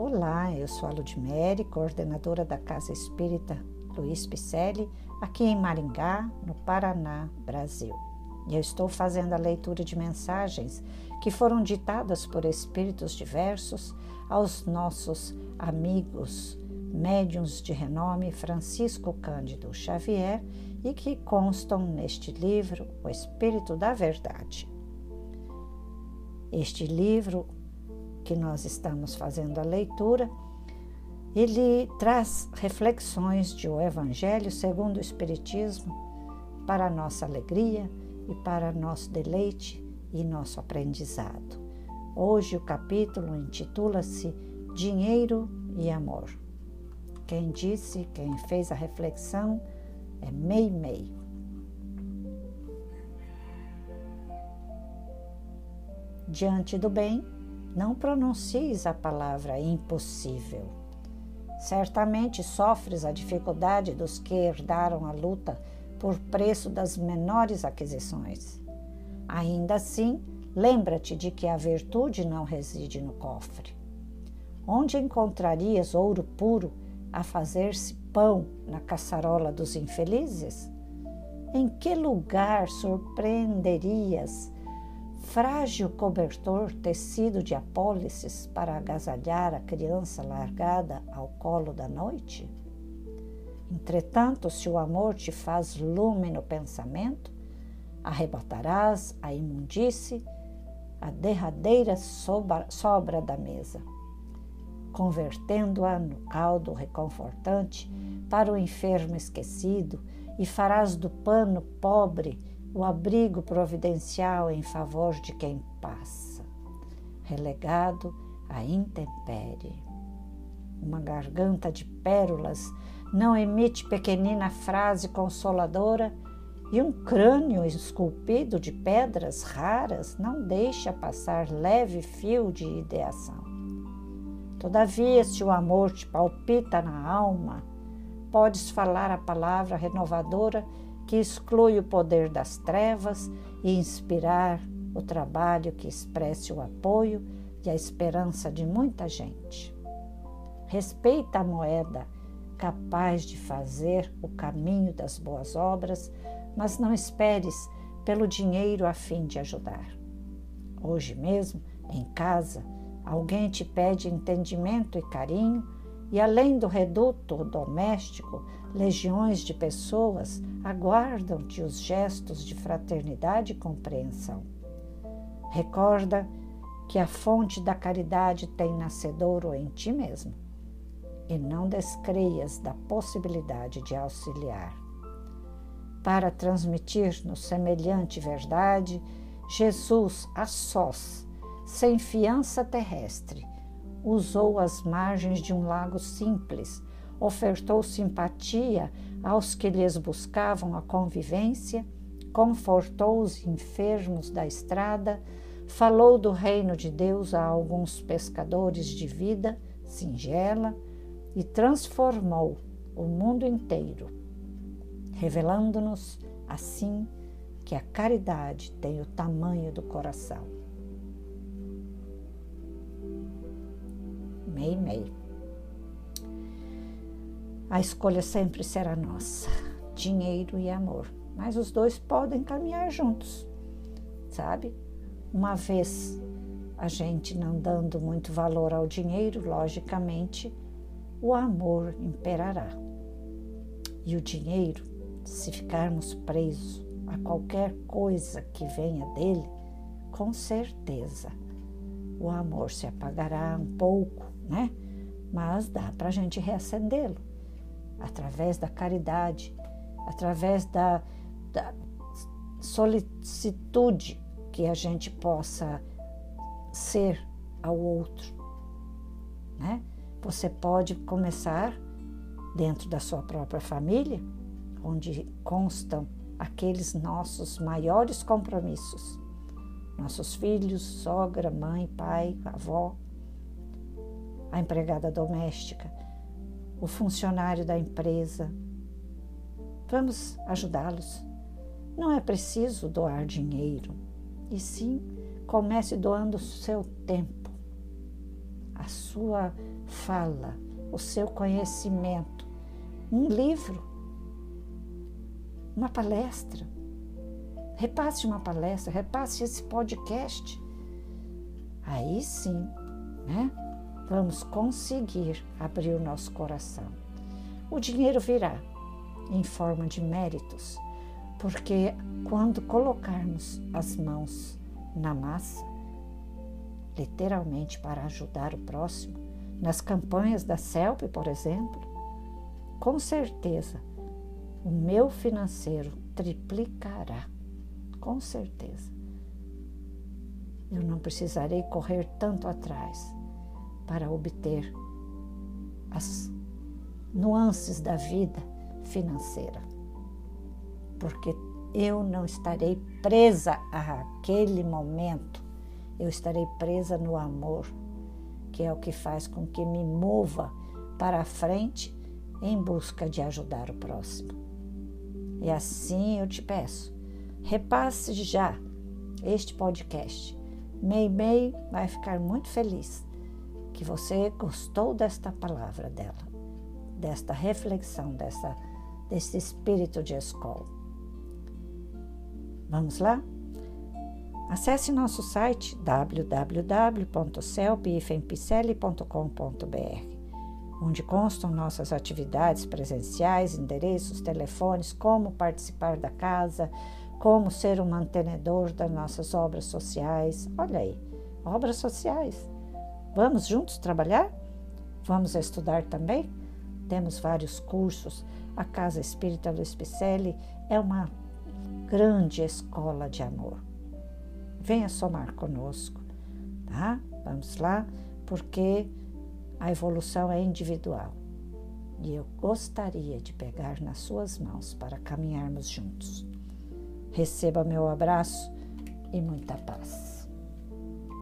Olá, eu sou a Ludmere, coordenadora da Casa Espírita Luiz Picelli, aqui em Maringá, no Paraná, Brasil. E eu estou fazendo a leitura de mensagens que foram ditadas por espíritos diversos aos nossos amigos médiuns de renome Francisco Cândido Xavier e que constam neste livro O Espírito da Verdade. Este livro que nós estamos fazendo a leitura, ele traz reflexões de o Evangelho segundo o Espiritismo para a nossa alegria e para nosso deleite e nosso aprendizado. Hoje o capítulo intitula-se Dinheiro e Amor. Quem disse, quem fez a reflexão é Mei Mei. Diante do bem, não pronuncies a palavra impossível. Certamente sofres a dificuldade dos que herdaram a luta por preço das menores aquisições. Ainda assim, lembra-te de que a virtude não reside no cofre. Onde encontrarias ouro puro a fazer-se pão na caçarola dos infelizes? Em que lugar surpreenderias frágil cobertor tecido de apólices para agasalhar a criança largada ao colo da noite? Entretanto, se o amor te faz lume no pensamento, arrebatarás a imundície, a derradeira sobra, sobra da mesa, convertendo-a no caldo reconfortante para o enfermo esquecido, e farás do pano pobre o abrigo providencial em favor de quem passa, relegado à intempérie. Uma garganta de pérolas não emite pequenina frase consoladora e um crânio esculpido de pedras raras não deixa passar leve fio de ideação. Todavia, se o amor te palpita na alma, podes falar a palavra renovadora que exclui o poder das trevas e inspirar o trabalho que expresse o apoio e a esperança de muita gente. Respeita a moeda capaz de fazer o caminho das boas obras, mas não esperes pelo dinheiro a fim de ajudar. Hoje mesmo, em casa, alguém te pede entendimento e carinho e além do reduto doméstico, legiões de pessoas aguardam-te os gestos de fraternidade e compreensão. Recorda que a fonte da caridade tem nascedouro em ti mesmo e não descreias da possibilidade de auxiliar. Para transmitir-nos semelhante verdade, Jesus, a sós, sem fiança terrestre, usou as margens de um lago simples, ofertou simpatia aos que lhes buscavam a convivência, confortou os enfermos da estrada, falou do reino de Deus a alguns pescadores de vida singela e transformou o mundo inteiro, revelando-nos assim que a caridade tem o tamanho do coração. Mei Mei. A escolha sempre será nossa, dinheiro e amor, mas os dois podem caminhar juntos, sabe? Uma vez a gente não dando muito valor ao dinheiro, logicamente, o amor imperará. E o dinheiro, se ficarmos presos a qualquer coisa que venha dele, com certeza o amor se apagará um pouco, né? Mas dá para a gente reacendê-lo através da caridade, através da, da solicitude que a gente possa ser ao outro, né? Você pode começar dentro da sua própria família, onde constam aqueles nossos maiores compromissos nossos filhos, sogra, mãe, pai, avó, a empregada doméstica, o funcionário da empresa. Vamos ajudá-los. Não é preciso doar dinheiro, e sim comece doando o seu tempo, a sua fala, o seu conhecimento. Um livro, uma palestra. Repasse uma palestra, repasse esse podcast. Aí sim, né? Vamos conseguir abrir o nosso coração. O dinheiro virá em forma de méritos, porque quando colocarmos as mãos na massa, literalmente para ajudar o próximo, nas campanhas da CELP, por exemplo, com certeza o meu financeiro triplicará, com certeza. Eu não precisarei correr tanto atrás para obter as nuances da vida financeira, porque eu não estarei presa àquele momento, eu estarei presa no amor, que é o que faz com que me mova para a frente em busca de ajudar o próximo. E assim eu te peço, repasse já este podcast. Mei Mei vai ficar muito feliz que você gostou desta palavra dela, desta reflexão, dessa, desse espírito de escola. Vamos lá? Acesse nosso site www.celpifempicele.com.br onde constam nossas atividades presenciais, endereços, telefones, como participar da casa, como ser um mantenedor das nossas obras sociais. Olha aí, obras sociais. Vamos juntos trabalhar? Vamos estudar também? Temos vários cursos. A Casa Espírita Luiz Picelli é uma grande escola de amor. Venha somar conosco, tá? Vamos lá, porque a evolução é individual e eu gostaria de pegar nas suas mãos para caminharmos juntos. Receba meu abraço e muita paz.